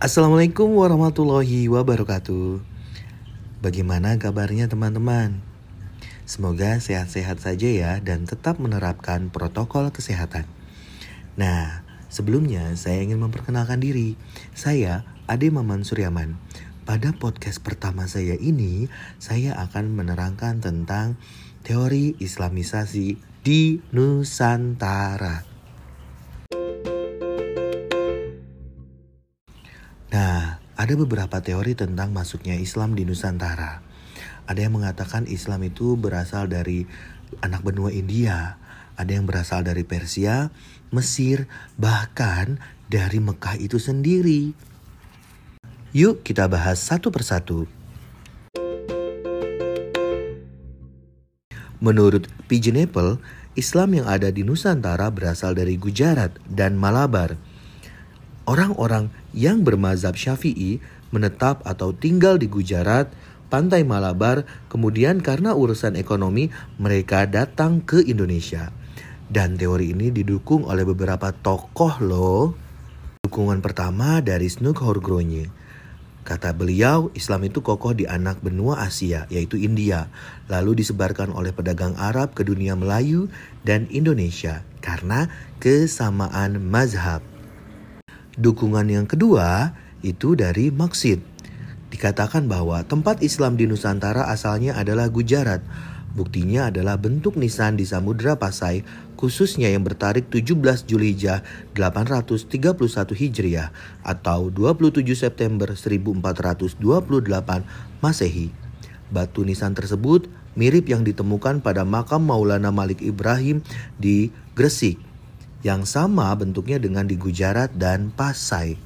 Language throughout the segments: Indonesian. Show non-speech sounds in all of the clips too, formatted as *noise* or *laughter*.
Assalamualaikum warahmatullahi wabarakatuh. Bagaimana kabarnya teman-teman? Semoga sehat-sehat saja ya dan tetap menerapkan protokol kesehatan. Nah, sebelumnya saya ingin memperkenalkan diri. Saya Ade Maman Suryaman. Pada podcast pertama saya ini, saya akan menerangkan tentang teori Islamisasi di Nusantara. Nah, ada beberapa teori tentang masuknya Islam di Nusantara. Ada yang mengatakan Islam itu berasal dari anak benua India, ada yang berasal dari Persia, Mesir, bahkan dari Mekah itu sendiri. Yuk kita bahas satu persatu. Menurut Pigeon Islam yang ada di Nusantara berasal dari Gujarat dan Malabar Orang-orang yang bermazhab Syafi'i menetap atau tinggal di Gujarat, pantai Malabar, kemudian karena urusan ekonomi mereka datang ke Indonesia. Dan teori ini didukung oleh beberapa tokoh loh. Dukungan pertama dari Snook Horgronje. Kata beliau, Islam itu kokoh di anak benua Asia, yaitu India, lalu disebarkan oleh pedagang Arab ke dunia Melayu dan Indonesia karena kesamaan mazhab. Dukungan yang kedua itu dari Maksid. Dikatakan bahwa tempat Islam di Nusantara asalnya adalah Gujarat. Buktinya adalah bentuk nisan di Samudra Pasai, khususnya yang bertarik 17 Julhijjah 831 Hijriah atau 27 September 1428 Masehi. Batu nisan tersebut mirip yang ditemukan pada makam Maulana Malik Ibrahim di Gresik yang sama bentuknya dengan di Gujarat dan Pasai.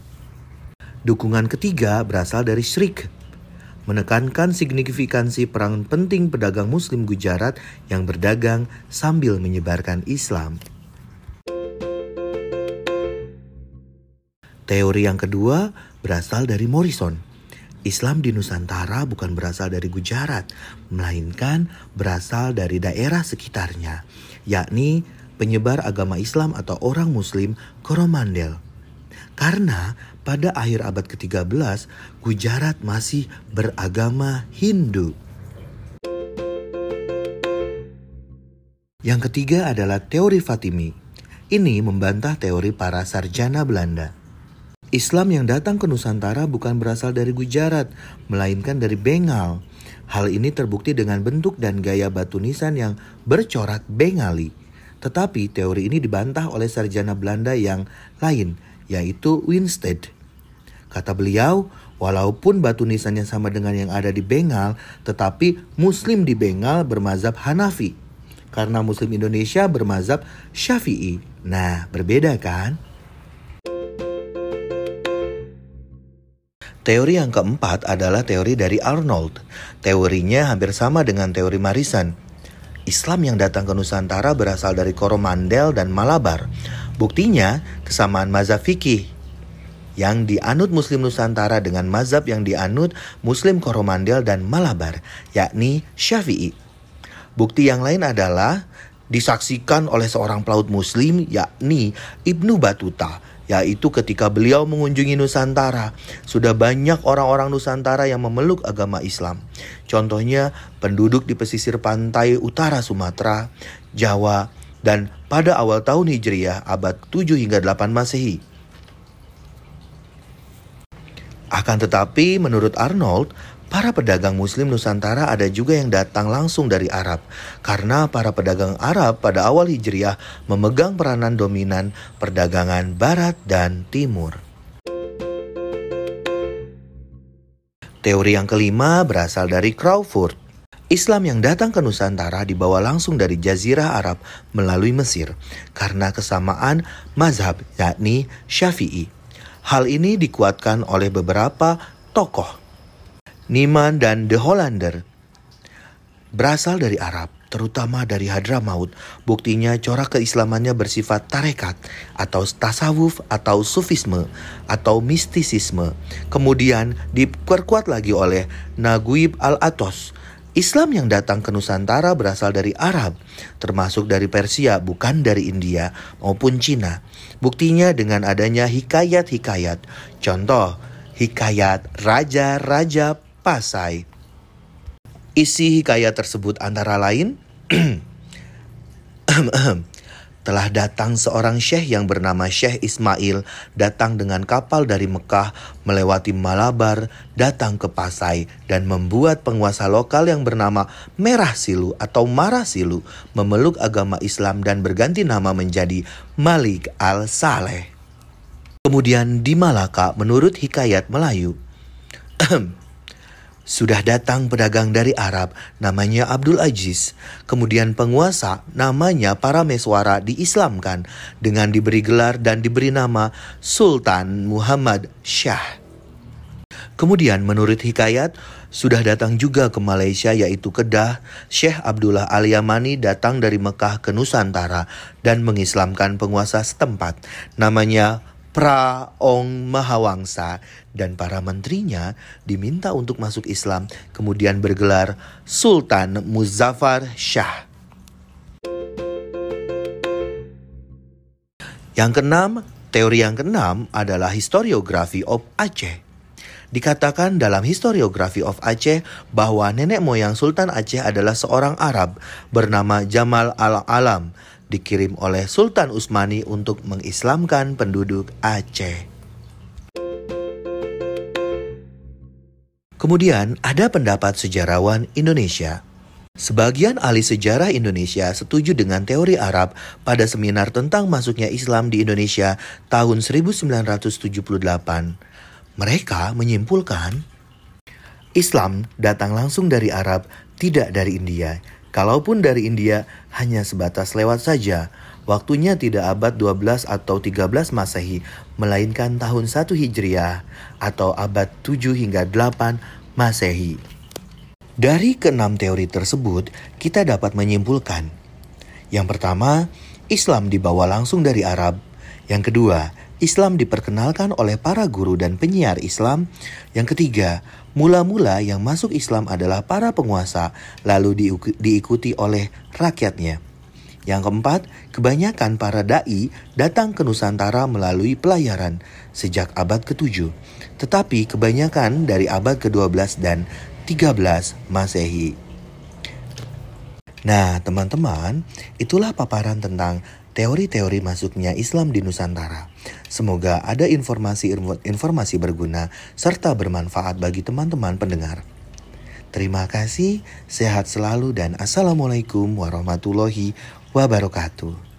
Dukungan ketiga berasal dari Shrik, menekankan signifikansi peran penting pedagang muslim Gujarat yang berdagang sambil menyebarkan Islam. Teori yang kedua berasal dari Morrison. Islam di Nusantara bukan berasal dari Gujarat, melainkan berasal dari daerah sekitarnya, yakni penyebar agama Islam atau orang Muslim Koromandel. Karena pada akhir abad ke-13, Gujarat masih beragama Hindu. Yang ketiga adalah teori Fatimi. Ini membantah teori para sarjana Belanda. Islam yang datang ke Nusantara bukan berasal dari Gujarat, melainkan dari Bengal. Hal ini terbukti dengan bentuk dan gaya batu nisan yang bercorak Bengali. Tetapi teori ini dibantah oleh sarjana Belanda yang lain, yaitu Winstead. Kata beliau, walaupun batu nisannya sama dengan yang ada di Bengal, tetapi Muslim di Bengal bermazhab Hanafi. Karena Muslim Indonesia bermazhab Syafi'i. Nah, berbeda kan? Teori yang keempat adalah teori dari Arnold. Teorinya hampir sama dengan teori Marisan, Islam yang datang ke Nusantara berasal dari Koromandel dan Malabar. Buktinya kesamaan mazhab fikih yang dianut Muslim Nusantara dengan mazhab yang dianut Muslim Koromandel dan Malabar, yakni Syafi'i. Bukti yang lain adalah disaksikan oleh seorang pelaut Muslim, yakni Ibnu Batuta, yaitu ketika beliau mengunjungi Nusantara. Sudah banyak orang-orang Nusantara yang memeluk agama Islam. Contohnya penduduk di pesisir pantai utara Sumatera, Jawa, dan pada awal tahun Hijriah abad 7 hingga 8 Masehi. Akan tetapi menurut Arnold, Para pedagang muslim Nusantara ada juga yang datang langsung dari Arab. Karena para pedagang Arab pada awal Hijriah memegang peranan dominan perdagangan barat dan timur. Teori yang kelima berasal dari Crawford. Islam yang datang ke Nusantara dibawa langsung dari Jazirah Arab melalui Mesir karena kesamaan mazhab yakni Syafi'i. Hal ini dikuatkan oleh beberapa tokoh Niman dan The Hollander berasal dari Arab, terutama dari Hadramaut. Buktinya corak keislamannya bersifat tarekat atau tasawuf atau sufisme atau mistisisme. Kemudian diperkuat lagi oleh Naguib al-Atos. Islam yang datang ke Nusantara berasal dari Arab, termasuk dari Persia, bukan dari India maupun Cina. Buktinya dengan adanya hikayat-hikayat. Contoh, Hikayat Raja-Raja Pasai. Isi hikayat tersebut antara lain *clears throat* telah datang seorang syekh yang bernama Syekh Ismail datang dengan kapal dari Mekah melewati Malabar datang ke Pasai dan membuat penguasa lokal yang bernama Merah Silu atau Marah Silu memeluk agama Islam dan berganti nama menjadi Malik Al-Saleh. Kemudian di Malaka menurut hikayat Melayu *clears throat* Sudah datang pedagang dari Arab, namanya Abdul Aziz. Kemudian penguasa, namanya para meswara diislamkan dengan diberi gelar dan diberi nama Sultan Muhammad Shah. Kemudian menurut hikayat, sudah datang juga ke Malaysia yaitu Kedah, Syekh Abdullah Al-Yamani datang dari Mekah ke Nusantara dan mengislamkan penguasa setempat. Namanya Praong Mahawangsa dan para menterinya diminta untuk masuk Islam kemudian bergelar Sultan Muzaffar Shah. Yang keenam, teori yang keenam adalah historiografi of Aceh. Dikatakan dalam historiografi of Aceh bahwa nenek moyang Sultan Aceh adalah seorang Arab bernama Jamal al-Alam dikirim oleh Sultan Utsmani untuk mengislamkan penduduk Aceh. Kemudian ada pendapat sejarawan Indonesia. Sebagian ahli sejarah Indonesia setuju dengan teori Arab pada seminar tentang masuknya Islam di Indonesia tahun 1978. Mereka menyimpulkan Islam datang langsung dari Arab, tidak dari India. Kalaupun dari India hanya sebatas lewat saja, waktunya tidak abad 12 atau 13 Masehi, melainkan tahun 1 Hijriah atau abad 7 hingga 8 Masehi. Dari keenam teori tersebut, kita dapat menyimpulkan. Yang pertama, Islam dibawa langsung dari Arab. Yang kedua, Islam diperkenalkan oleh para guru dan penyiar Islam. Yang ketiga, Mula-mula yang masuk Islam adalah para penguasa, lalu diikuti oleh rakyatnya. Yang keempat, kebanyakan para dai datang ke Nusantara melalui pelayaran sejak abad ke-7, tetapi kebanyakan dari abad ke-12 dan 13 Masehi. Nah, teman-teman, itulah paparan tentang teori-teori masuknya Islam di Nusantara. Semoga ada informasi-informasi berguna serta bermanfaat bagi teman-teman pendengar. Terima kasih, sehat selalu dan assalamualaikum warahmatullahi wabarakatuh.